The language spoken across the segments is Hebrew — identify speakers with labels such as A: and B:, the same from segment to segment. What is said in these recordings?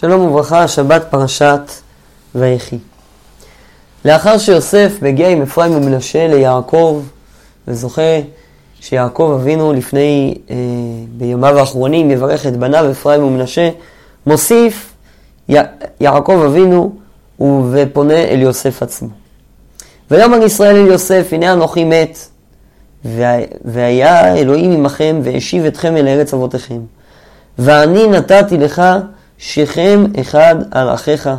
A: שלום וברכה, שבת פרשת ויחי. לאחר שיוסף מגיע עם אפרים ומנשה ליעקב, וזוכה שיעקב אבינו לפני, אה, בימיו האחרונים, יברך את בניו אפרים ומנשה, מוסיף י- יעקב אבינו ופונה אל יוסף עצמו. ויאמר ישראל אל יוסף, הנה אנוכי מת, והיה אלוהים עמכם, והשיב אתכם אל ארץ אבותיכם. ואני נתתי לך שכם אחד על אחיך,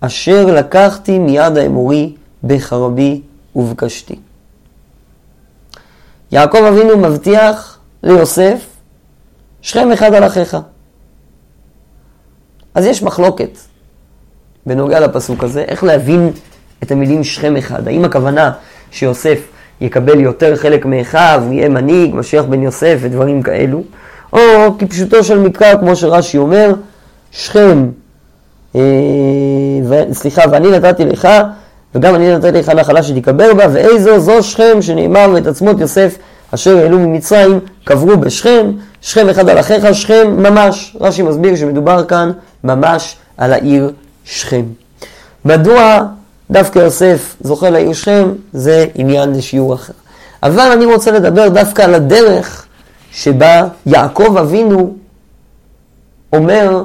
A: אשר לקחתי מיד האמורי בחרבי ובקשתי. יעקב אבינו מבטיח ליוסף, שכם אחד על אחיך. אז יש מחלוקת בנוגע לפסוק הזה, איך להבין את המילים שכם אחד. האם הכוונה שיוסף יקבל יותר חלק מאחיו, יהיה מנהיג, משיח בן יוסף ודברים כאלו, או כפשוטו של מקרא, כמו שרש"י אומר, שכם, אה, ו, סליחה, ואני נתתי לך, וגם אני נתתי לך נחלה שתקבר בה, ואיזו זו שכם שנאמר ואת עצמות יוסף אשר העלו ממצרים, קברו בשכם, שכם אחד על אחיך, שכם ממש. רש"י מסביר שמדובר כאן ממש על העיר שכם. מדוע דווקא יוסף זוכה לעיר שכם, זה עניין לשיעור אחר. אבל אני רוצה לדבר דווקא על הדרך שבה יעקב אבינו אומר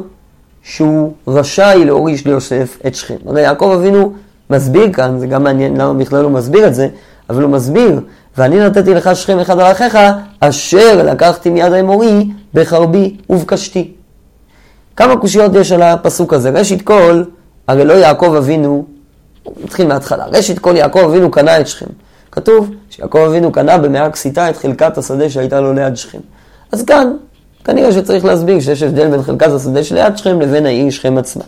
A: שהוא רשאי להוריש ליוסף את שכם. הרי יעקב אבינו מסביר כאן, זה גם מעניין למה בכלל הוא מסביר את זה, אבל הוא מסביר, ואני נתתי לך שכם אחד על אחיך, אשר לקחתי מיד האמורי בחרבי ובקשתי. כמה קושיות יש על הפסוק הזה? ראשית כל, הרי לא יעקב אבינו, נתחיל מההתחלה, ראשית כל יעקב אבינו קנה את שכם. כתוב שיעקב אבינו קנה במאה כסיתה את חלקת השדה שהייתה לו ליד שכם. אז כאן, כנראה שצריך להסביר שיש הבדל בין חלקת השדה שליד שכם לבין העיר שכם עצמה.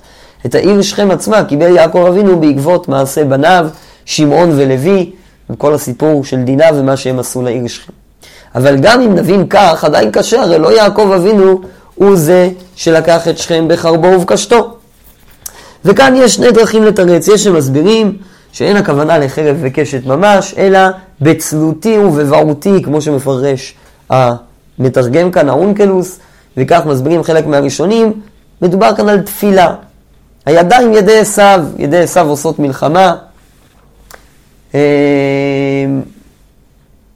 A: את העיר שכם עצמה קיבל יעקב אבינו בעקבות מעשה בניו, שמעון ולוי, וכל הסיפור של דינה ומה שהם עשו לעיר שכם. אבל גם אם נבין כך, עדיין קשה, הרי לא יעקב אבינו הוא זה שלקח את שכם בחרבו ובקשתו. וכאן יש שני דרכים לתרץ, יש שמסבירים שאין הכוונה לחרב וקשת ממש, אלא בצלותי ובבעותי, כמו שמפרש המתרגם כאן, האונקלוס, וכך מסבירים חלק מהראשונים, מדובר כאן על תפילה. הידיים ידי עשיו, ידי עשיו עושות מלחמה. אה,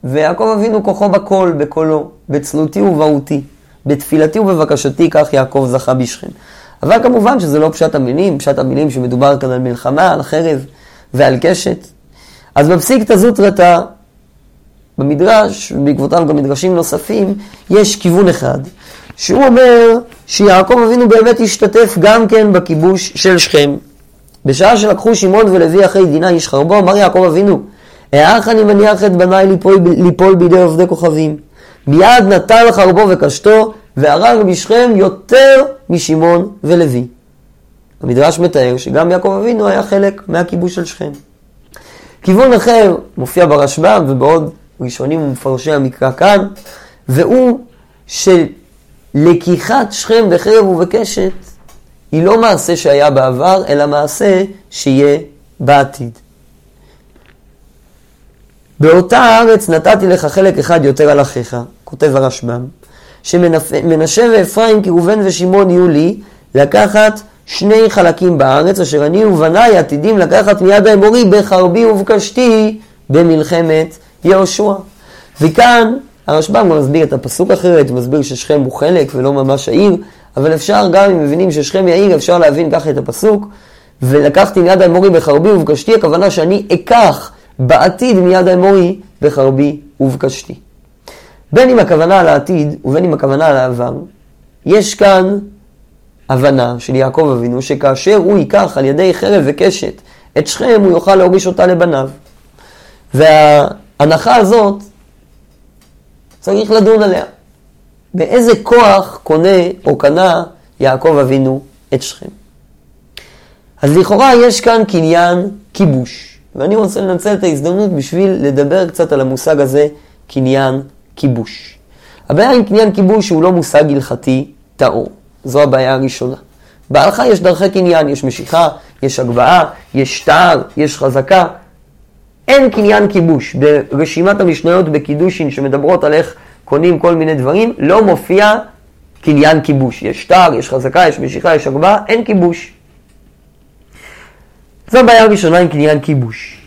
A: ויעקב אבינו כוחו בקול, בקולו, בצלותי ובהותי, בתפילתי ובבקשתי, כך יעקב זכה בשכם. אבל כמובן שזה לא פשט המילים, פשט המילים שמדובר כאן על מלחמה, על חרב ועל קשת. אז בפסיקתא זוטרתא, במדרש, ובעקבותיו גם מדרשים נוספים, יש כיוון אחד, שהוא אומר שיעקב אבינו באמת השתתף גם כן בכיבוש של שכם. בשעה שלקחו שמעון ולוי אחרי דינה איש חרבו, אמר יעקב אבינו, איך אני מניח את בניי ליפול, ליפול בידי עובדי כוכבים? מיד נטל חרבו וקשתו, והרג בשכם יותר משמעון ולוי. המדרש מתאר שגם יעקב אבינו היה חלק מהכיבוש של שכם. כיוון אחר מופיע ברשב"ם ובעוד ראשונים ומפרשי המקרא כאן, והוא שלקיחת שכם בחרב ובקשת היא לא מעשה שהיה בעבר, אלא מעשה שיהיה בעתיד. באותה הארץ נתתי לך חלק אחד יותר על אחיך, כותב הרשב"ם, שמנשה ואפרים כראובן ושמעון יהיו לי לקחת שני חלקים בארץ, אשר אני ובניי עתידים לקחת מיד האמורי בחרבי ובקשתי במלחמת יהושע. וכאן הרשב"ם מסביר את הפסוק אחרת, הוא מסביר ששכם הוא חלק ולא ממש העיר, אבל אפשר גם אם מבינים ששכם היא העיר, אפשר להבין ככה את הפסוק. ולקחתי מיד האמורי בחרבי ובקשתי, הכוונה שאני אקח בעתיד מיד האמורי בחרבי ובקשתי. בין אם הכוונה על העתיד ובין אם הכוונה על העבר, יש כאן הבנה של יעקב אבינו שכאשר הוא ייקח על ידי חרב וקשת את שכם, הוא יוכל להוריש אותה לבניו. וההנחה הזאת, צריך לדון עליה. באיזה כוח קונה או קנה יעקב אבינו את שכם. אז לכאורה יש כאן קניין כיבוש, ואני רוצה לנצל את ההזדמנות בשביל לדבר קצת על המושג הזה, קניין כיבוש. הבעיה עם קניין כיבוש הוא לא מושג הלכתי טהור, זו הבעיה הראשונה. בהלכה יש דרכי קניין, יש משיכה, יש הגבהה, יש שטר, יש חזקה. אין קניין כיבוש. ברשימת המשניות בקידושין שמדברות על איך קונים כל מיני דברים, לא מופיע קניין כיבוש. יש שטר, יש חזקה, יש משיכה, יש הגבהה, אין כיבוש. זו הבעיה הראשונה עם קניין כיבוש.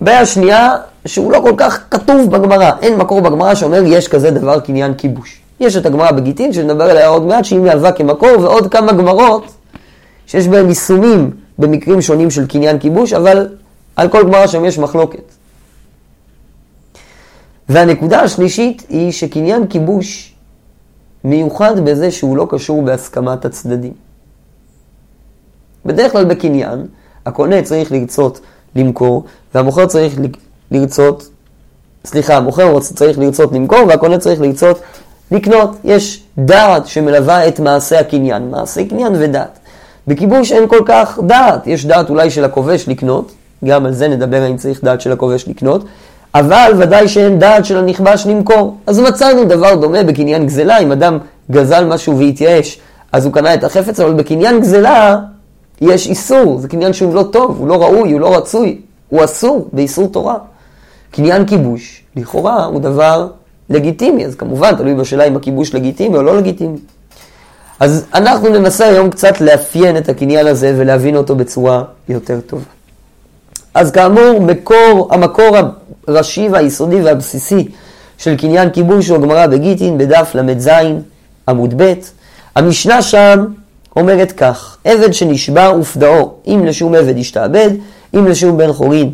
A: בעיה שנייה, שהוא לא כל כך כתוב בגמרא. אין מקור בגמרא שאומר יש כזה דבר קניין כיבוש. יש את הגמרא בגיטין, שנדבר עליה עוד מעט, שהיא מהווה כמקור, ועוד כמה גמרות שיש בהן יישומים במקרים שונים של קניין כיבוש, אבל על כל גמרא שם יש מחלוקת. והנקודה השלישית היא שקניין כיבוש מיוחד בזה שהוא לא קשור בהסכמת הצדדים. בדרך כלל בקניין, הקונה צריך לרצות למכור, והמוכר צריך לרצות, סליחה, המוכר צריך לרצות למכור, והקונה צריך לרצות לקנות. יש דעת שמלווה את מעשה הקניין, מעשה קניין ודעת. בכיבוש אין כל כך דעת, יש דעת אולי של הכובש לקנות, גם על זה נדבר האם צריך דעת של הכובש לקנות, אבל ודאי שאין דעת של הנכבש למכור. אז מצאנו דבר דומה בקניין גזלה, אם אדם גזל משהו והתייאש, אז הוא קנה את החפץ, אבל בקניין גזלה יש איסור, זה קניין שהוא לא טוב, הוא לא ראוי, הוא לא רצוי, הוא אסור באיסור תורה. קניין כיבוש, לכאורה, הוא דבר לגיטימי, אז כמובן תלוי בשאלה אם הכיבוש לגיטימי או לא לגיטימי. אז אנחנו ננסה היום קצת לאפיין את הקניין הזה ולהבין אותו בצורה יותר טובה. אז כאמור, מקור, המקור הראשי והיסודי והבסיסי של קניין כיבוש הוא הגמרא בגיטין בדף ל"ז עמוד ב'. המשנה שם אומרת כך, עבד שנשבע ופדאו, אם לשום עבד ישתעבד, אם לשום בן חורין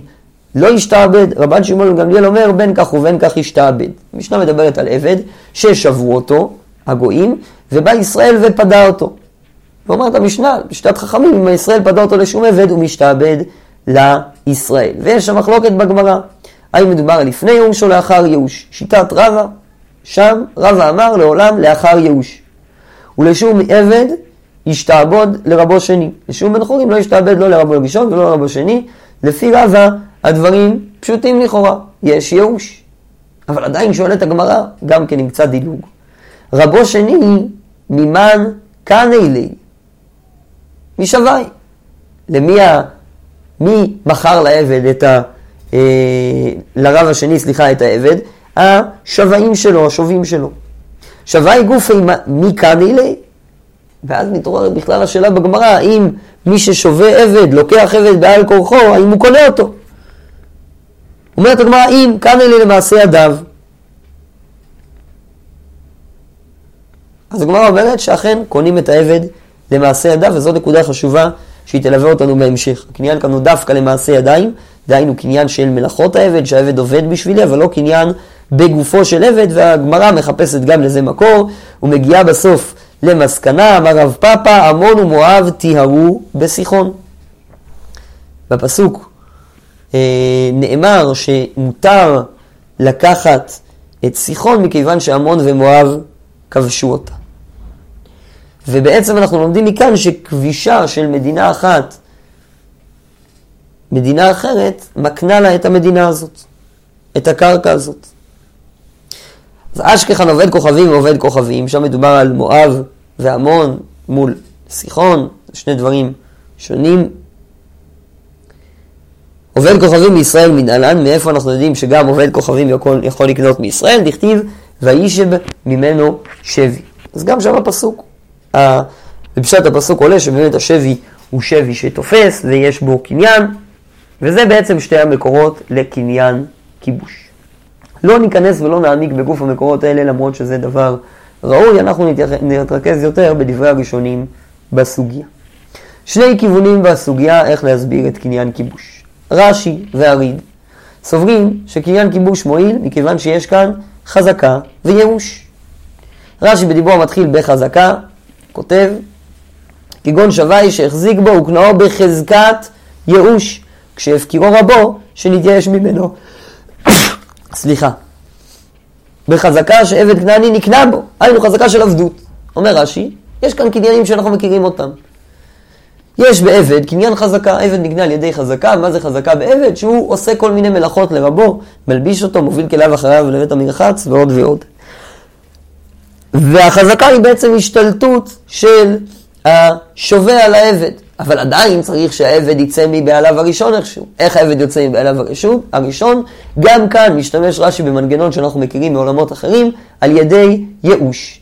A: לא ישתעבד, רבן שמעון גמליאל אומר בין כך ובין כך ישתעבד. המשנה מדברת על עבד ששבו אותו, הגויים, ובא ישראל ופדה אותו. ואומרת המשנה, בשיטת חכמים, אם ישראל פדה אותו לשום עבד, הוא משתעבד לישראל. ויש שם מחלוקת בגמרא, האם מדובר על לפני ייאוש או לאחר ייאוש? שיטת רבא, שם רבא אמר לעולם לאחר ייאוש. ולשום עבד ישתעבוד לרבו שני. לשום בן חורים לא ישתעבד לא לרבו ראשון ולא לרבו שני. לפי רבא הדברים פשוטים לכאורה, יש ייאוש. אבל עדיין שואלת הגמרא, גם כן עם קצת דילוג. רבו שני ממן קנאי לי, משווה. למי. מי מכר לעבד את ה... אה, לרב השני, סליחה, את העבד? השוואים שלו, השובים שלו. שווי גופי מי קנאי לי? ואז מתעוררת בכלל השאלה בגמרא, האם מי ששובה עבד, לוקח עבד בעל כורחו, האם הוא קונה אותו? אומרת הגמרא, אם קנה לי למעשה ידיו. אז הגמרא אומרת שאכן קונים את העבד למעשה ידיו, וזו נקודה חשובה שהיא תלווה אותנו בהמשך. הקניין כאן הוא דווקא למעשה ידיים, דהיינו קניין של מלאכות העבד, שהעבד עובד בשבילי, אבל לא קניין בגופו של עבד, והגמרא מחפשת גם לזה מקור, ומגיעה בסוף למסקנה, אמר רב פאפא, עמון ומואב טיהרו בסיחון. בפסוק אה, נאמר שמותר לקחת את סיחון מכיוון שעמון ומואב כבשו אותה. ובעצם אנחנו לומדים מכאן שכבישה של מדינה אחת, מדינה אחרת, מקנה לה את המדינה הזאת, את הקרקע הזאת. אז אשכחן עובד כוכבים ועובד כוכבים, שם מדובר על מואב ועמון מול סיחון, שני דברים שונים. עובד כוכבים מישראל מנהלן, מאיפה אנחנו יודעים שגם עובד כוכבים יכול, יכול לקנות מישראל? דכתיב, וישב ממנו שבי. אז גם שם הפסוק, בפשט הפסוק עולה שבאמת השבי הוא שבי שתופס ויש בו קניין, וזה בעצם שתי המקורות לקניין כיבוש. לא ניכנס ולא נעמיק בגוף המקורות האלה למרות שזה דבר ראוי, אנחנו נתרכז יותר בדברי הראשונים בסוגיה. שני כיוונים בסוגיה איך להסביר את קניין כיבוש. רש"י והריד סוברים שקניין כיבוש מועיל מכיוון שיש כאן חזקה וייאוש. רש"י בדיבור המתחיל בחזקה, כותב, כגון שווי שהחזיק בו וקנאו בחזקת ייאוש, כשהפקירו רבו שנתייאש ממנו. סליחה. בחזקה שעבד כנעני נקנה בו, היינו חזקה של עבדות. אומר רש"י, יש כאן קניינים שאנחנו מכירים אותם. יש בעבד קניין חזקה, עבד נגנה על ידי חזקה, מה זה חזקה בעבד? שהוא עושה כל מיני מלאכות לרבו, מלביש אותו, מוביל כליו אחריו לבית המרחץ ועוד ועוד. והחזקה היא בעצם השתלטות של השווה על העבד. אבל עדיין צריך שהעבד יצא מבעליו הראשון איכשהו. איך העבד יוצא מבעליו הראשון? גם כאן משתמש רש"י במנגנון שאנחנו מכירים מעולמות אחרים, על ידי ייאוש.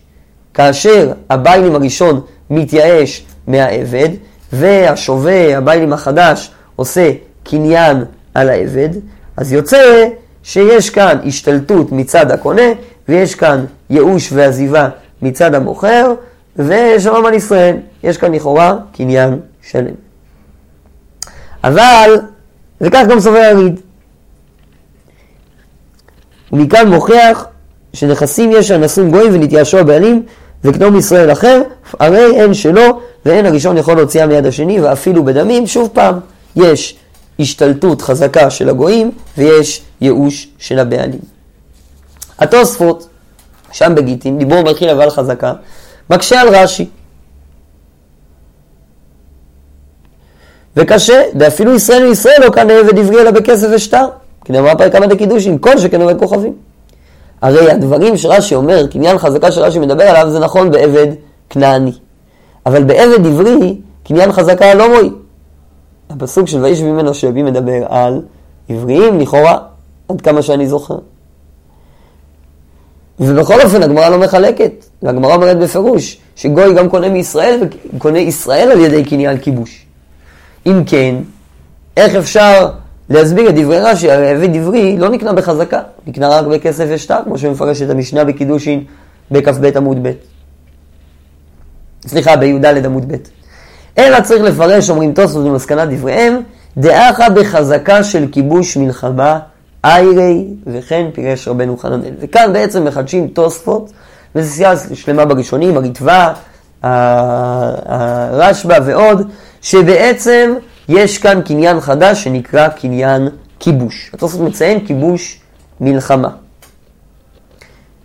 A: כאשר הביילים הראשון מתייאש מהעבד, והשווה, הביילים החדש, עושה קניין על העבד, אז יוצא שיש כאן השתלטות מצד הקונה, ויש כאן ייאוש ועזיבה מצד המוכר, ושלום על ישראל. יש כאן לכאורה קניין שלם. אבל, וכך גם סובר הריד. ומכאן מוכיח שנכסים יש הנשאים גויים ונתייאשו הבעלים וקנום ישראל אחר, הרי אין שלו ואין הראשון יכול להוציאה מיד השני ואפילו בדמים, שוב פעם, יש השתלטות חזקה של הגויים ויש ייאוש של הבעלים. התוספות, שם בגיטין, דיבור מלכי אבל חזקה, מקשה על רש"י. וקשה, ואפילו ישראל וישראל לא כאן עבד עברי אלא בכסף ושטר. כי נאמר פרק כמה דקידושים, כל שכן עובד כוכבים. הרי הדברים שרש"י אומר, קניין חזקה שרש"י מדבר עליו, זה נכון בעבד כנעני. אבל בעבד עברי, קניין חזקה לא מועיל. הפסוק של וישב ממנו שבי מדבר על עבריים לכאורה, עד כמה שאני זוכר. ובכל אופן הגמרא לא מחלקת, והגמרא אומרת בפירוש שגוי גם קונה מישראל וקונה ישראל על ידי קניין כיבוש. אם כן, איך אפשר להסביר את דברי רש"י, הרי עבד עברי לא נקנה בחזקה, נקנה רק בכסף ושטר, כמו שמפרש את המשנה בקידושין בכ"ב עמוד ב'. סליחה, בי"ד עמוד ב'. אלא צריך לפרש, אומרים תוספות במסקנת דבריהם, דאחה בחזקה של כיבוש מלחמה, איירי, וכן פירש רבנו חננאל. וכאן בעצם מחדשים תוספות, וזו סיעה שלמה בראשונים, הריטב"א, הרשב"א ועוד, שבעצם יש כאן קניין חדש שנקרא קניין כיבוש. התוספות מציין כיבוש מלחמה.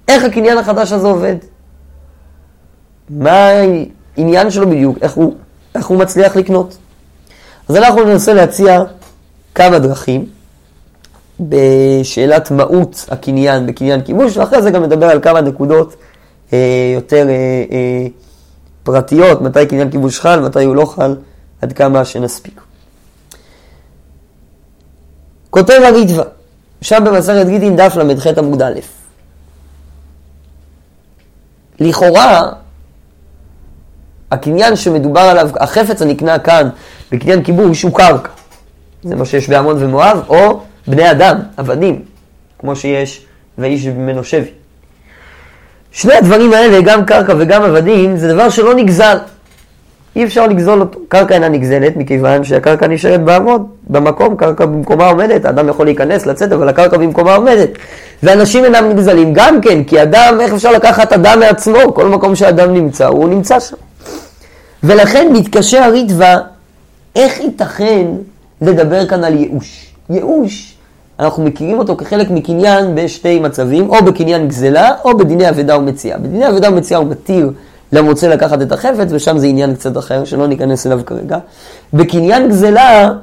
A: איך הקניין החדש הזה עובד? מה העניין שלו בדיוק? איך הוא, איך הוא מצליח לקנות? אז אנחנו ננסה להציע כמה דרכים בשאלת מהות הקניין בקניין כיבוש, ואחרי זה גם נדבר על כמה נקודות אה, יותר אה, אה, פרטיות, מתי קניין כיבוש חל, מתי הוא לא חל, עד כמה שנספיק. כותב הריטב"א, שם במסכת גיטין דף ל"ח עמוד א'. לכאורה, הקניין שמדובר עליו, החפץ הנקנה כאן בקניין כיבוש הוא קרקע. זה מה שיש בעמון ומואב, או בני אדם, עבדים, כמו שיש ואיש ממנו שבי. שני הדברים האלה, גם קרקע וגם עבדים, זה דבר שלא נגזל. אי אפשר לגזול אותו. קרקע אינה נגזלת, מכיוון שהקרקע נשארת בעמוד, במקום, קרקע במקומה עומדת, האדם יכול להיכנס, לצאת, אבל הקרקע במקומה עומדת. ואנשים אינם נגזלים גם כן, כי אדם, איך אפשר לקחת אדם מעצמו? כל מקום שאדם נמצא, הוא נמצא שם. ולכן מתקשה הריטב"א, איך ייתכן לדבר כאן על ייאוש? ייאוש, אנחנו מכירים אותו כחלק מקניין בשתי מצבים, או בקניין גזלה, או בדיני אבדה ומציאה. בדיני אבדה ומציאה הוא מתיר למוצא לקחת את החפץ, ושם זה עניין קצת אחר, שלא ניכנס אליו כרגע. בקניין גזלה,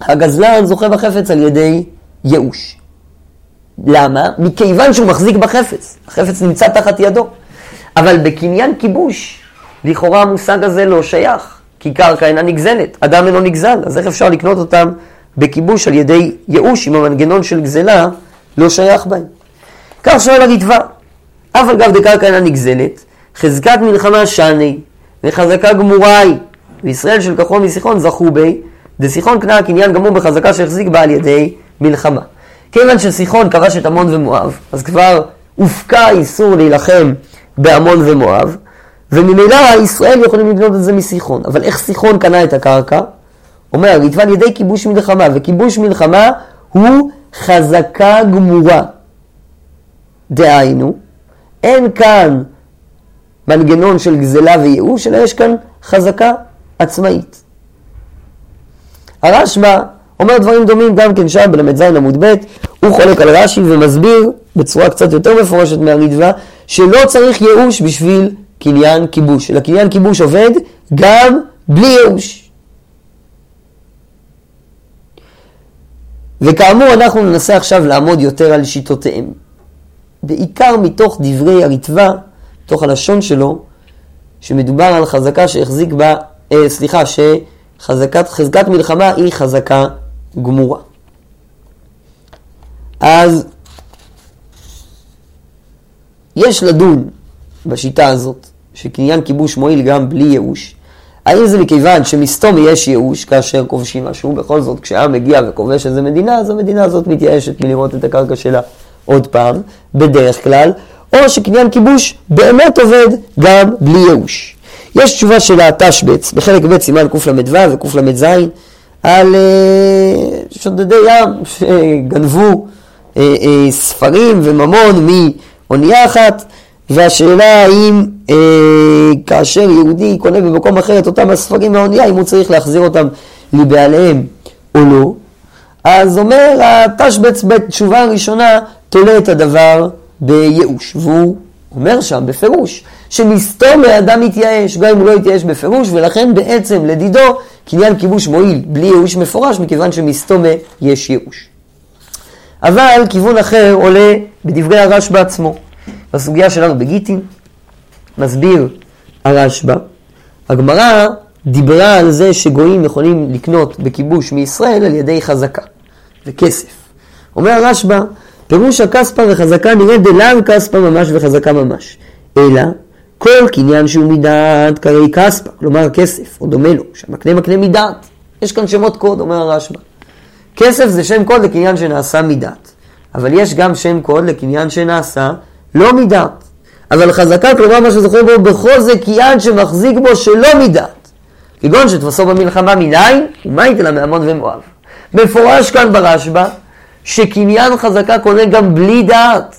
A: הגזלן זוכה בחפץ על ידי ייאוש. למה? מכיוון שהוא מחזיק בחפץ. החפץ נמצא תחת ידו. אבל בקניין כיבוש, לכאורה המושג הזה לא שייך, כי קרקע אינה נגזלת, אדם אינו נגזל, אז איך אפשר לקנות אותם בכיבוש על ידי ייאוש, אם המנגנון של גזלה לא שייך בהם? כך שואל הריטב"א, אף על גב דקרקע אינה נגזלת, חזקת מלחמה שני, וחזקה גמורה היא. וישראל של כחול מסיחון זכו בי, דסיחון קנה הקניין גמור בחזקה שהחזיק בה על ידי מלחמה. כיוון שסיחון כבש את עמון ומואב, אז כבר הופקע איסור להילחם בעמון ומואב, וממילא ישראל יכולים לקנות את זה מסיחון. אבל איך סיחון קנה את הקרקע? אומר הריטב"א על ידי כיבוש מלחמה, וכיבוש מלחמה הוא חזקה גמורה. דהיינו, אין כאן מנגנון של גזלה וייאוש, אלא יש כאן חזקה עצמאית. הרשב"א אומר דברים דומים גם כן שם בל"ז עמוד ב', הוא חולק על רש"י ומסביר בצורה קצת יותר מפורשת מהריטב"א, שלא צריך ייאוש בשביל קניין כיבוש, אלא קניין כיבוש עובד גם בלי ייאוש. וכאמור אנחנו ננסה עכשיו לעמוד יותר על שיטותיהם. בעיקר מתוך דברי הריטב"א תוך הלשון שלו, שמדובר על חזקה שהחזיק בה, אה, סליחה, שחזקת חזקת מלחמה היא חזקה גמורה. אז יש לדון בשיטה הזאת שקניין כיבוש מועיל גם בלי ייאוש? האם זה מכיוון שמסתום יש ייאוש כאשר כובשים משהו? בכל זאת, כשהעם מגיע וכובש איזה מדינה, אז המדינה הזאת מתייאשת מלראות את הקרקע שלה עוד פעם, בדרך כלל, או שקניין כיבוש באמת עובד גם בלי ייאוש. יש תשובה של התשבץ בחלק ב' סימן קל"ו וקל"ז על אה, שודדי ים שגנבו אה, אה, ספרים וממון מאונייה אחת והשאלה האם אה, כאשר יהודי קונה במקום אחר את אותם הספרים מהאונייה, אם הוא צריך להחזיר אותם לבעליהם או לא. אז אומר התשבץ בתשובה הראשונה תולה את הדבר בייאוש, והוא אומר שם בפירוש שמסתום האדם מתייאש, גם אם הוא לא יתייאש בפירוש, ולכן בעצם לדידו קניין כיבוש מועיל בלי ייאוש מפורש, מכיוון שמסתומה יש ייאוש. אבל כיוון אחר עולה בדברי הרשב"א עצמו. בסוגיה שלנו בגיטין, מסביר הרשב"א, הגמרא דיברה על זה שגויים יכולים לקנות בכיבוש מישראל על ידי חזקה וכסף. אומר הרשב"א, פירוש הכספא וחזקה נראה דלאו כספא ממש וחזקה ממש, אלא כל קניין שהוא מדעת קרי כספא, כלומר כסף, או דומה לו, שהמקנה מקנה מדעת. יש כאן שמות קוד, אומר הרשב"א. כסף זה שם קוד לקניין שנעשה מדעת, אבל יש גם שם קוד לקניין שנעשה לא מדעת. אבל חזקה, כלומר מה שזוכר בו זה קיין שמחזיק בו שלא מדעת. כגון שתפסו במלחמה מניין, ומה ייתן לה מעמון ומואב. מפורש כאן ברשב"א, שקניין חזקה קונה גם בלי דעת.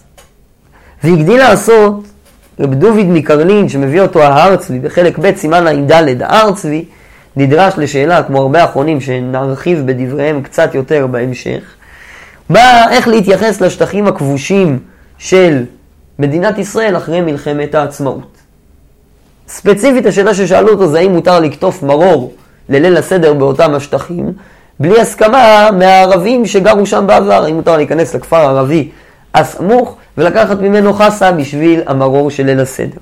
A: והגדיל לעשות רב דוד מקרלין, שמביא אותו ההר צבי, בחלק ב' סימן ע"ד, ההר צבי, נדרש לשאלה, כמו הרבה אחרונים שנרחיב בדבריהם קצת יותר בהמשך, מה, איך להתייחס לשטחים הכבושים של מדינת ישראל אחרי מלחמת העצמאות. ספציפית השאלה ששאלו אותו זה האם מותר לקטוף מרור לליל הסדר באותם השטחים, בלי הסכמה מהערבים שגרו שם בעבר, האם מותר להיכנס לכפר הערבי הסמוך ולקחת ממנו חסה בשביל המרור של ליל הסדר.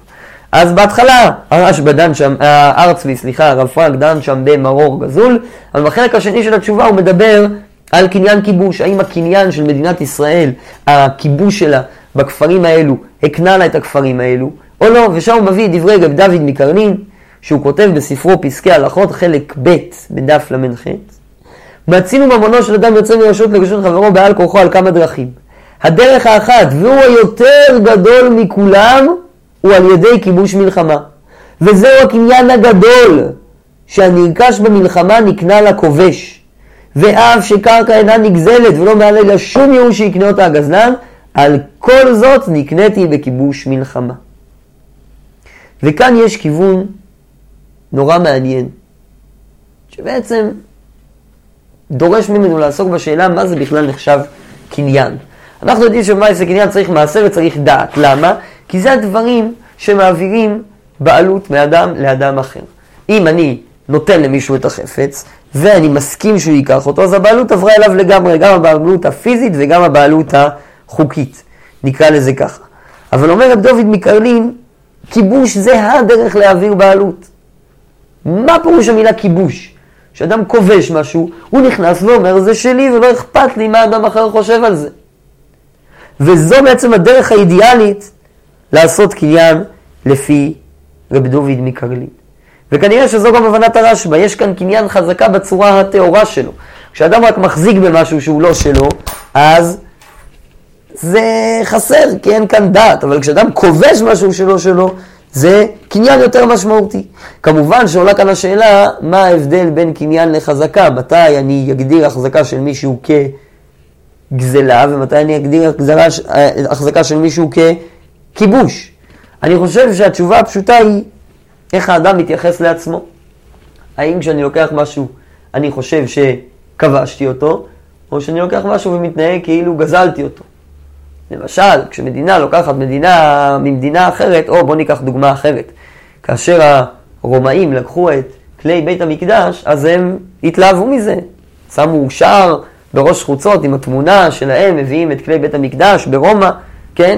A: אז בהתחלה הרשב"א דן שם, הארצבי, סליחה, הרב פרנק דן שם במרור גזול, אבל בחלק השני של התשובה הוא מדבר על קניין כיבוש, האם הקניין של מדינת ישראל, הכיבוש שלה בכפרים האלו, הקנה לה את הכפרים האלו, או לא, ושם הוא מביא דברי רב דוד מקרנין, שהוא כותב בספרו פסקי הלכות, חלק ב' בדף ל"ח. מצינו ממונו של אדם יוצא מרשות לגשת חברו בעל כורחו על כמה דרכים. הדרך האחת, והוא היותר גדול מכולם, הוא על ידי כיבוש מלחמה. וזהו הקניין הגדול, שהנרכש במלחמה נקנה לכובש. ואף שקרקע אינה נגזלת ולא מעלה לה שום ייאוש שיקנה אותה הגזלן, על כל זאת נקניתי בכיבוש מלחמה. וכאן יש כיוון נורא מעניין, שבעצם דורש ממנו לעסוק בשאלה מה זה בכלל נחשב קניין. אנחנו יודעים שמה זה קניין צריך מעשה וצריך דעת. למה? כי זה הדברים שמעבירים בעלות מאדם לאדם אחר. אם אני נותן למישהו את החפץ, ואני מסכים שהוא ייקח אותו, אז הבעלות עברה אליו לגמרי, גם הבעלות הפיזית וגם הבעלות החוקית, נקרא לזה ככה. אבל אומר רב דוד מקרלין, כיבוש זה הדרך להעביר בעלות. מה פירוש המילה כיבוש? כשאדם כובש משהו, הוא נכנס ואומר זה שלי ולא אכפת לי מה אדם אחר חושב על זה. וזו בעצם הדרך האידיאלית לעשות קניין לפי רב דוד מקרלין. וכנראה שזו גם הבנת הרשב"א, יש כאן קניין חזקה בצורה הטהורה שלו. כשאדם רק מחזיק במשהו שהוא לא שלו, אז זה חסר, כי אין כאן דעת, אבל כשאדם כובש משהו שלא שלו, זה קניין יותר משמעותי. כמובן שעולה כאן השאלה, מה ההבדל בין קניין לחזקה? מתי אני אגדיר החזקה של מישהו כגזלה, ומתי אני אגדיר החזקה של מישהו ככיבוש? אני חושב שהתשובה הפשוטה היא איך האדם מתייחס לעצמו. האם כשאני לוקח משהו, אני חושב שכבשתי אותו, או שאני לוקח משהו ומתנהג כאילו גזלתי אותו. למשל, כשמדינה לוקחת מדינה ממדינה אחרת, או בואו ניקח דוגמה אחרת. כאשר הרומאים לקחו את כלי בית המקדש, אז הם התלהבו מזה. שמו שער בראש חוצות עם התמונה שלהם, מביאים את כלי בית המקדש ברומא, כן?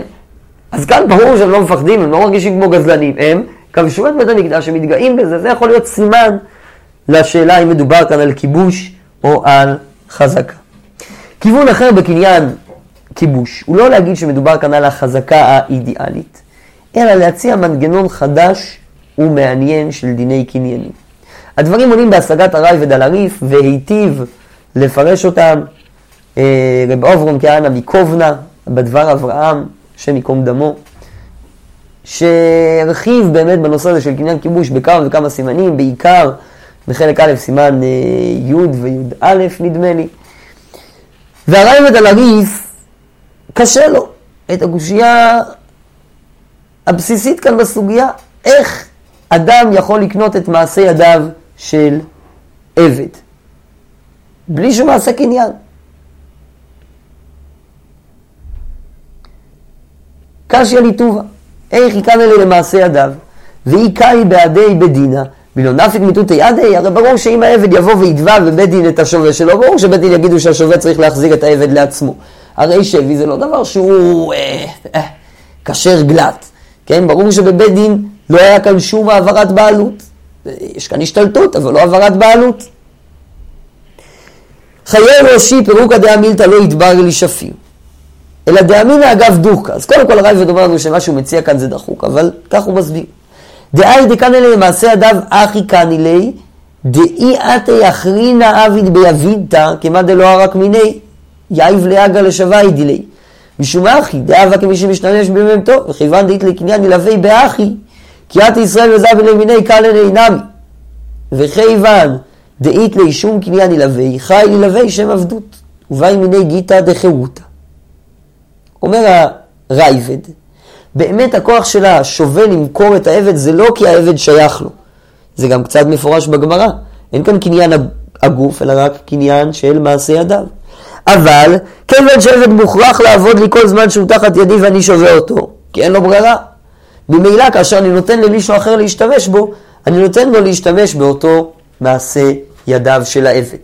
A: אז כאן ברור שהם לא מפחדים, הם לא מרגישים כמו גזלנים. הם כבשו את בית המקדש, הם מתגאים בזה, זה יכול להיות סימן לשאלה אם מדובר כאן על כיבוש או על חזקה. כיוון אחר בקניין כיבוש הוא לא להגיד שמדובר כאן על החזקה האידיאלית, אלא להציע מנגנון חדש ומעניין של דיני קניינים. הדברים עולים בהשגת הראי ודלריף, והיטיב לפרש אותם אה, רב אברום כהנא מקובנה, בדבר אברהם, השם ייקום דמו, שהרחיב באמת בנושא הזה של קניין כיבוש בכמה וכמה סימנים, בעיקר בחלק א', סימן אה, י' וי"א נדמה לי. והרייבד על קשה לו את הגושייה הבסיסית כאן בסוגיה, איך אדם יכול לקנות את מעשה ידיו של עבד, בלי שהוא מעשה קניין. קשיא ליטובה, איך יקן אלה למעשה ידיו, ואיכאי בעדי בדינה, ולא נפיק מיתותי עדי, הרי ברור שאם העבד יבוא ויתבע בבית דין את השווה שלו, ברור שבית דין יגידו שהשווה צריך להחזיר את העבד לעצמו. הרי שבי זה לא דבר שהוא אה, אה, כשר גלת, כן? ברור שבבית דין לא היה כאן שום העברת בעלות. יש כאן השתלטות, אבל לא העברת בעלות. חיי ראשי פירוקא דעה מילתא לא ידבר לי שפיר. אלא דאמינא אגב דוחקא. אז קודם כל הרייבד אומר לנו שמה שהוא מציע כאן זה דחוק, אבל כך הוא מסביר. דאי דקנא ליה למעשה אדיו אחי קני ליה, דאי אתי אחרינא אביד ביבידתא, כמא דלא ערק מיני, יאיב לאגה לשווה דילי. משום אחי, דאבה כמי שמשתמש במ"מתו, וכיוון דאית לקניין ילווה באחי, כי את ישראל וזב למיני קלן אינמי. וכיוון דאית לי שום קניין ילווה, חי ילווה שם עבדות, ובאי מיני גיתא דחירותא. אומר הרייבד, באמת הכוח שלה שווה למכור את העבד זה לא כי העבד שייך לו. זה גם קצת מפורש בגמרא. אין כאן קניין הגוף, אלא רק קניין של מעשה ידיו. אבל, כיוון שעבד מוכרח לעבוד לי כל זמן שהוא תחת ידי ואני שווה אותו, כי אין לו ברירה. ממילא, כאשר אני נותן למישהו אחר להשתמש בו, אני נותן לו להשתמש באותו מעשה ידיו של העבד.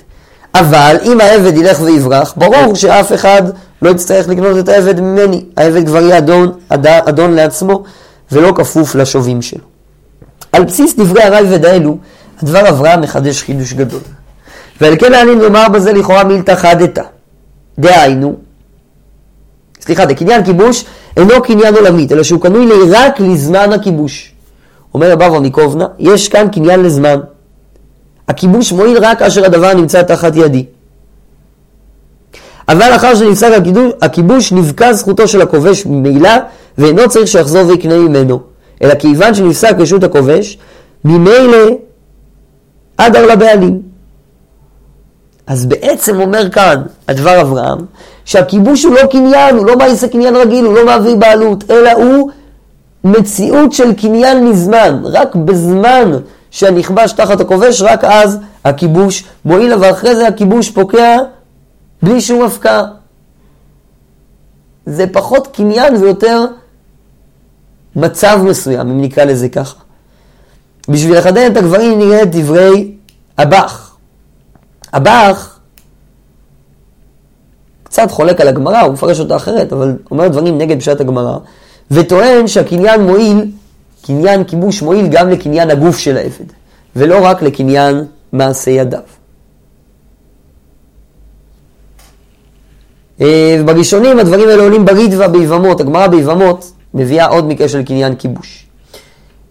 A: אבל אם העבד ילך ויברח, ברור שאף אחד לא יצטרך לקנות את העבד ממני. העבד כבר יהיה אדון, אדון לעצמו ולא כפוף לשובים שלו. על בסיס דברי הרייבד האלו, הדבר אברהם מחדש חידוש גדול. ועל כן אני לומר בזה לכאורה מילתא חדתא. דהיינו, סליחה, דקניין כיבוש אינו קניין עולמית, אלא שהוא קנוי רק לזמן הכיבוש. אומר אברהם מקובנה, יש כאן קניין לזמן. הכיבוש מועיל רק כאשר הדבר נמצא תחת ידי. אבל לאחר שנפסק הכיבוש, נבקע זכותו של הכובש ממילא, ואינו צריך שיחזור ויקנה ממנו. אלא כיוון שנפסק רשות הכובש, ממילא עדר לבעלים. אז בעצם אומר כאן הדבר אברהם, שהכיבוש הוא לא קניין, הוא לא מעשה קניין רגיל, הוא לא מעביר בעלות, אלא הוא מציאות של קניין מזמן, רק בזמן שהנכבש תחת הכובש, רק אז הכיבוש מועיל, אבל אחרי זה הכיבוש פוקע בלי שום הפקעה. זה פחות קניין ויותר מצב מסוים, אם נקרא לזה ככה. בשביל לחדד את הגברים נראה את דברי הבח. הבח קצת חולק על הגמרא, הוא מפרש אותה אחרת, אבל אומר דברים נגד פשט הגמרא, וטוען שהקניין מועיל, קניין כיבוש מועיל גם לקניין הגוף של העבד, ולא רק לקניין מעשה ידיו. אה, ובראשונים הדברים האלה עולים ברידווה ביבמות, הגמרא ביבמות מביאה עוד מקרה של קניין כיבוש.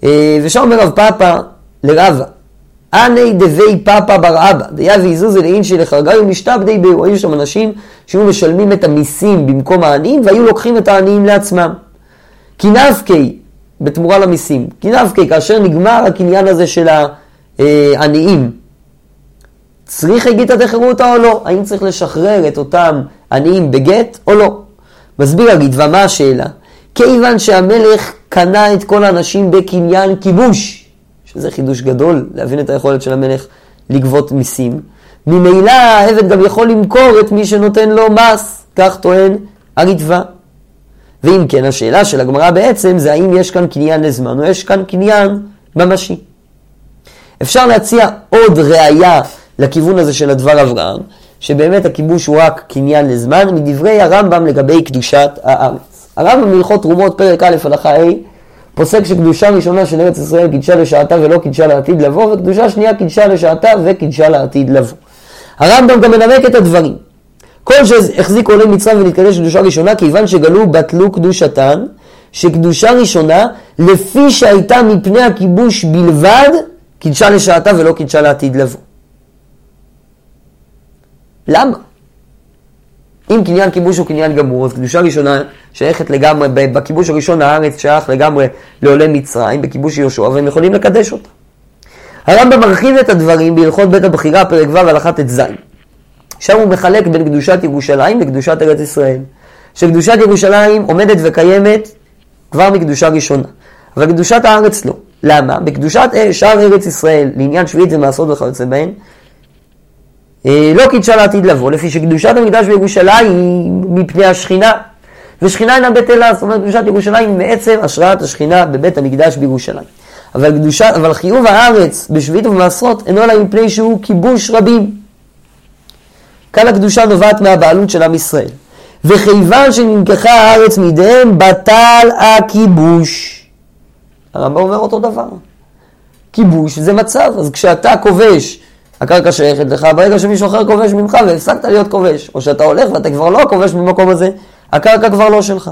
A: אה, ושם אומר רב פאפא לרבה, אנא דבי פאפא בר אבא, דיה ואיזוזי לאינשי לחרגאי ומשתבדי בהו, היו שם אנשים שהיו משלמים את המיסים במקום העניים והיו לוקחים את העניים לעצמם. קינבקי, בתמורה למיסים, קינבקי, כאשר נגמר הקניין הזה של העניים, צריך הגיתא דחירותא או לא? האם צריך לשחרר את אותם עניים בגט או לא? מסביר הגיטבא, מה השאלה? כיוון שהמלך קנה את כל האנשים בקניין כיבוש, שזה חידוש גדול, להבין את היכולת של המלך לגבות מיסים, ממילא העבד גם יכול למכור את מי שנותן לו מס, כך טוען הריטב"א. ואם כן, השאלה של הגמרא בעצם זה האם יש כאן קניין לזמן או יש כאן קניין ממשי. אפשר להציע עוד ראייה לכיוון הזה של הדבר אברהם, שבאמת הכיבוש הוא רק קניין לזמן, מדברי הרמב"ם לגבי קדושת הארץ. הרמב"ם בהלכות תרומות, פרק א', הלכה ה', פוסק שקדושה ראשונה של ארץ ישראל קידשה לשעתה ולא קידשה לעתיד לבוא, וקדושה שנייה קידשה לשעתה וקידשה לעתיד לבוא. הרמב"ם גם מנמק את הדברים. כל שהחזיקו עולי מצרים ונתקדש קדושה ראשונה, כיוון שגלו בטלו קדושתן, שקדושה ראשונה, לפי שהייתה מפני הכיבוש בלבד, קידשה לשעתה ולא קידשה לעתיד לבוא. למה? אם קניין כיבוש הוא קניין גמור, אז קדושה ראשונה שייכת לגמרי, בכיבוש הראשון הארץ שייך לגמרי לעולי מצרים, בכיבוש יהושע, והם יכולים לקדש אותה. הרמב"ם מרחיב את הדברים בהלכות בית הבחירה, פרק ו' הלכה ט"ז. שם הוא מחלק בין קדושת ירושלים לקדושת ארץ ישראל. שקדושת ירושלים עומדת וקיימת כבר מקדושה ראשונה, אבל קדושת הארץ לא. למה? בקדושת שאר ארץ ישראל, לעניין שביעית ומעשרות וכיוצא בהן, לא קידשה לעתיד לבוא, לפי שקדושת המקדש בירושלים היא מפני השכינה, ושכינה אינה בטלה, זאת אומרת קדושת ירושלים היא בעצם השראת השכינה בבית המקדש בירושלים. אבל, קדושה, אבל חיוב הארץ בשביעית ובמעשרות אינו אלא מפני שהוא כיבוש רבים. כאן הקדושה נובעת מהבעלות של עם ישראל. וכיוון שנלקחה הארץ מידיהם, בטל הכיבוש. הרמב"ם אומר אותו דבר. כיבוש זה מצב, אז כשאתה כובש, הקרקע שייכת לך, ברגע שמישהו אחר כובש ממך והפסקת להיות כובש, או שאתה הולך ואתה כבר לא כובש במקום הזה, הקרקע כבר לא שלך.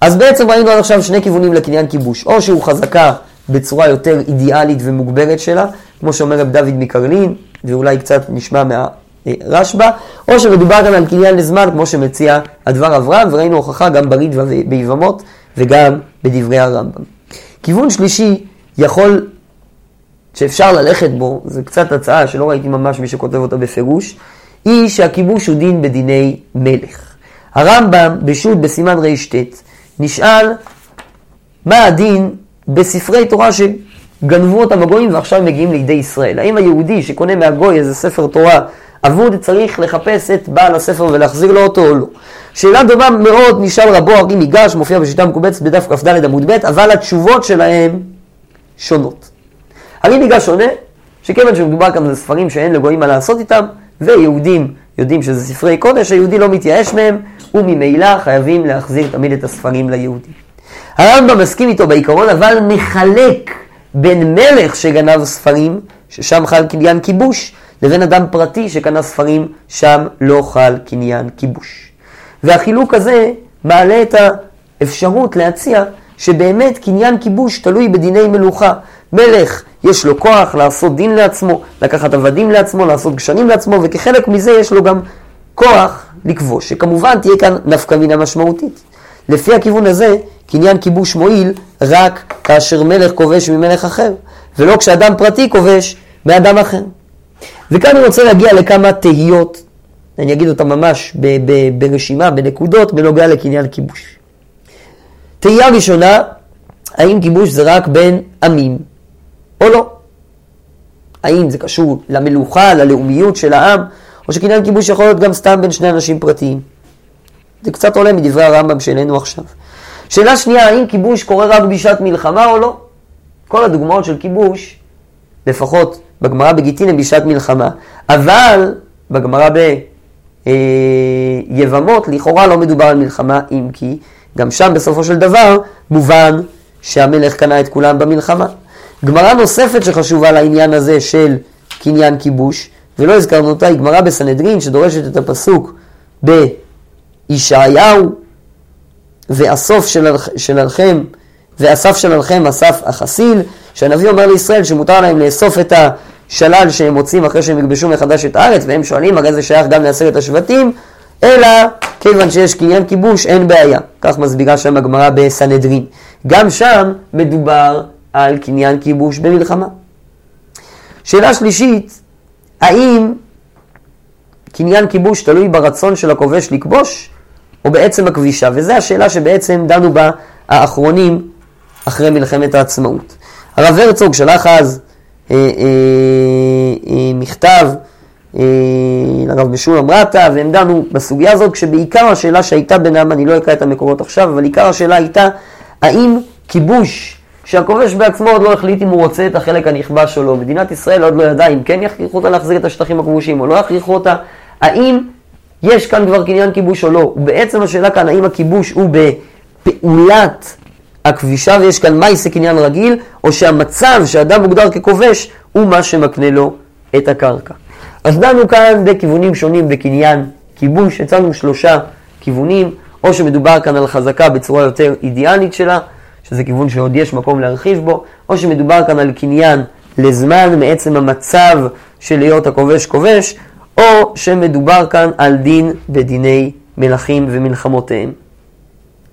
A: אז בעצם ראינו עד עכשיו שני כיוונים לקניין כיבוש, או שהוא חזקה בצורה יותר אידיאלית ומוגברת שלה, כמו שאומר רב דוד מקרלין, ואולי קצת נשמע מהרשב"א, או שמדובר כאן על קניין לזמן, כמו שמציע הדבר אברהם, וראינו הוכחה גם בריד וביבמות וגם בדברי הרמב"ם. כיוון שלישי יכול, שאפשר ללכת בו, זו קצת הצעה שלא ראיתי ממש מי שכותב אותה בפירוש, היא שהכיבוש הוא דין בדיני מלך. הרמב"ם בשו"ת בסימן רט נשאל מה הדין בספרי תורה שגנבו אותם הגויים ועכשיו מגיעים לידי ישראל. האם היהודי שקונה מהגוי איזה ספר תורה אבוד צריך לחפש את בעל הספר ולהחזיר לו אותו או לא? שאלה דומה מאוד נשאל רבו ארי מיגש, מופיע בשיטה מקובצת בדף כ"ד עמוד ב', אבל התשובות שלהם שונות. ארי מיגש עונה שכיוון שמדובר כאן על ספרים שאין לגויים מה לעשות איתם, ויהודים יודעים שזה ספרי קודש, היהודי לא מתייאש מהם, וממילא חייבים להחזיר תמיד את הספרים ליהודים. הרמב"ם מסכים איתו בעיקרון, אבל מחלק בין מלך שגנב ספרים, ששם חל קניין כיבוש, לבין אדם פרטי שקנה ספרים, שם לא חל קניין כיבוש. והחילוק הזה מעלה את האפשרות להציע שבאמת קניין כיבוש תלוי בדיני מלוכה. מלך יש לו כוח לעשות דין לעצמו, לקחת עבדים לעצמו, לעשות גשנים לעצמו, וכחלק מזה יש לו גם כוח לכבוש, שכמובן תהיה כאן נפקא מינה משמעותית. לפי הכיוון הזה, קניין כיבוש מועיל רק כאשר מלך כובש ממלך אחר, ולא כשאדם פרטי כובש מאדם אחר. וכאן אני רוצה להגיע לכמה תהיות, אני אגיד אותן ממש ב- ב- ברשימה, בנקודות, בנוגע לקניין כיבוש. תהייה ראשונה, האם כיבוש זה רק בין עמים או לא? האם זה קשור למלוכה, ללאומיות של העם, או שקניין כיבוש יכול להיות גם סתם בין שני אנשים פרטיים? זה קצת עולה מדברי הרמב"ם שאיננו עכשיו. שאלה שנייה, האם כיבוש קורה רק בשעת מלחמה או לא? כל הדוגמאות של כיבוש, לפחות בגמרא בגיטין, הם בשעת מלחמה. אבל בגמרא ביבמות, לכאורה לא מדובר על מלחמה, אם כי גם שם בסופו של דבר מובן שהמלך קנה את כולם במלחמה. גמרא נוספת שחשובה לעניין הזה של קניין כיבוש, ולא הזכרנו אותה, היא גמרא בסנהדרין שדורשת את הפסוק בישעיהו, ואסוף שלכם, ואסף שלכם אסף החסיל, שהנביא אומר לישראל שמותר להם לאסוף את השלל שהם מוצאים אחרי שהם יכבשו מחדש את הארץ, והם שואלים הרי זה שייך גם לעשרת השבטים, אלא כיוון שיש קניין כיבוש אין בעיה. כך מסבירה שם הגמרא בסנהדרין. גם שם מדובר על קניין כיבוש במלחמה. שאלה שלישית, האם קניין כיבוש תלוי ברצון של הכובש לכבוש, או בעצם הכבישה? וזו השאלה שבעצם דנו בה האחרונים אחרי מלחמת העצמאות. הרב הרצוג שלח אז אה, אה, אה, מכתב אה, לרב משולם רטה, והם דנו בסוגיה הזאת, כשבעיקר השאלה שהייתה בינם, אני לא אקרא את המקורות עכשיו, אבל עיקר השאלה הייתה, האם כיבוש שהכובש בעצמו עוד לא החליט אם הוא רוצה את החלק הנכבש או לא. מדינת ישראל עוד לא ידעה אם כן יכריחו אותה להחזיר את השטחים הכבושים או לא יכריחו אותה. האם יש כאן כבר קניין כיבוש או לא? ובעצם השאלה כאן, האם הכיבוש הוא בפעולת הכבישה ויש כאן מייסה קניין רגיל, או שהמצב שאדם מוגדר ככובש הוא מה שמקנה לו את הקרקע. אז דנו כאן בכיוונים שונים בקניין כיבוש, הצענו שלושה כיוונים, או שמדובר כאן על חזקה בצורה יותר אידיאלית שלה, שזה כיוון שעוד יש מקום להרחיב בו, או שמדובר כאן על קניין לזמן מעצם המצב של להיות הכובש כובש, או שמדובר כאן על דין בדיני מלכים ומלחמותיהם.